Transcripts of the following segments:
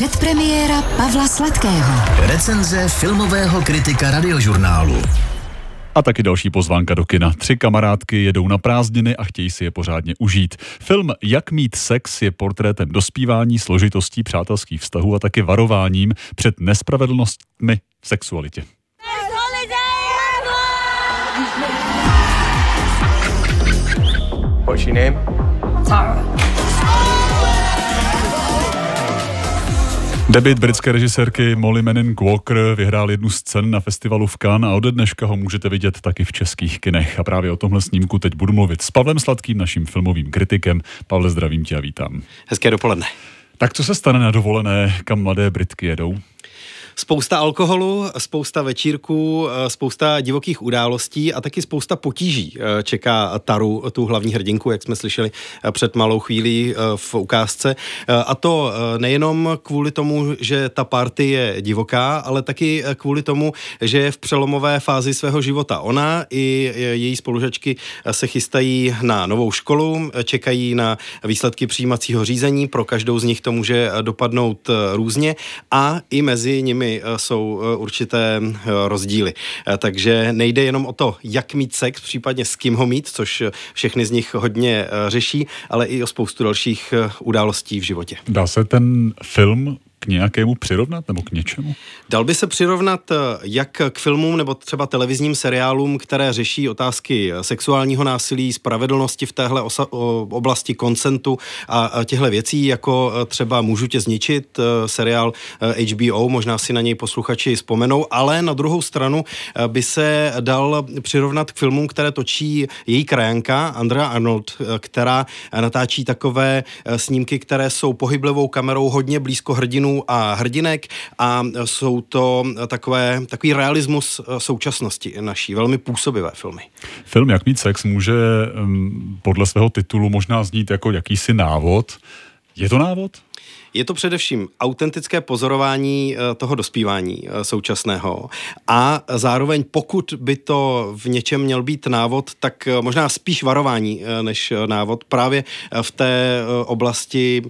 Předpremiéra Pavla Sladkého. Recenze filmového kritika radiožurnálu. A taky další pozvánka do kina. Tři kamarádky jedou na prázdniny a chtějí si je pořádně užít. Film Jak mít sex je portrétem dospívání, složitostí přátelských vztahů a taky varováním před nespravedlnostmi v sexualitě. What's your name? Debit britské režisérky Molly Manning Walker vyhrál jednu z cen na festivalu v Cannes a ode dneška ho můžete vidět taky v českých kinech. A právě o tomhle snímku teď budu mluvit s Pavlem Sladkým, naším filmovým kritikem. Pavle, zdravím tě a vítám. Hezké dopoledne. Tak co se stane na dovolené, kam mladé Britky jedou? Spousta alkoholu, spousta večírků, eh, spousta divokých událostí a taky spousta potíží eh, čeká Taru, tu hlavní hrdinku, jak jsme slyšeli eh, před malou chvílí v ukázce. A to nejenom kvůli tomu, že ta party je divoká, ale taky kvůli tomu, že je v přelomové fázi svého života. Ona i její spolužačky se chystají na novou školu, čekají na výsledky přijímacího řízení, pro každou z nich to může dopadnout různě a i mezi nimi Eh, jsou eh, určité eh, rozdíly. Takže nejde jenom o to, jak mít sex, případně s kým ho mít, což všechny z nich hodně řeší, ale i o spoustu dalších událostí v životě. Dá se ten film k nějakému přirovnat nebo k něčemu? Dal by se přirovnat eh, jak k filmům nebo třeba televizním seriálům, které řeší otázky sexuálního násilí, spravedlnosti v téhle osa- oblasti koncentu a těchto věcí, jako eh, třeba Můžu tě zničit, eh, seriál HBO, možná si na něj posluchači vzpomenou, ale na druhou stranu by se dal přirovnat k filmům, které točí její krajanka Andrea Arnold, která natáčí takové snímky, které jsou pohyblivou kamerou hodně blízko hrdinu hrdinů a hrdinek a jsou to takové, takový realismus eh, současnosti naší, velmi působivé filmy. Film Jak mít sex může podle svého titulu možná znít jako jakýsi návod. Je to návod? Je to především autentické pozorování eh, toho dospívání eh, současného a zároveň pokud by to v něčem měl být návod, tak eh, možná spíš varování než návod právě v té oblasti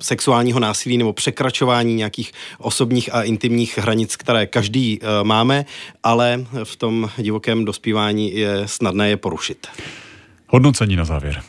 sexuálního násilí nebo překračování nějakých osobních a intimních hranic, které každý máme, ale v tom divokém dospívání je snadné je porušit. Hodnocení na závěr.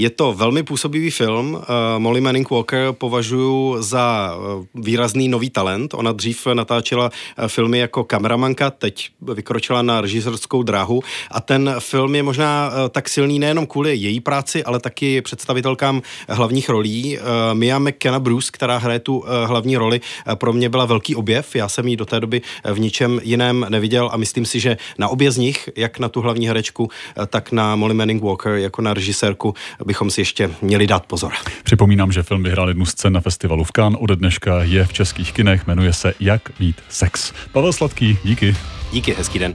Je to velmi působivý film. Uh, Molly Manning Walker považuji za uh, výrazný nový talent. Ona dřív natáčela uh, filmy jako kameramanka, teď vykročila na režisérskou dráhu a ten film je možná tak silný nejenom kvůli její práci, ale taky představitelkám hlavních rolí. Mia McKenna Bruce, která hraje tu hlavní roli, pro mě byla velký objev. Já jsem ji do té doby v ničem jiném neviděl a myslím si, že na obě z nich, jak na tu hlavní herečku, tak na Molly Manning Walker jako na režisérku, bychom si ještě měli dát pozor. Připomínám, že film vyhrál jednu scén na festivalu v Cannes. Ode dneška je v českých kinech, jmenuje se Jak mít sex. Pavel Sladký, díky. Díky, hezký den.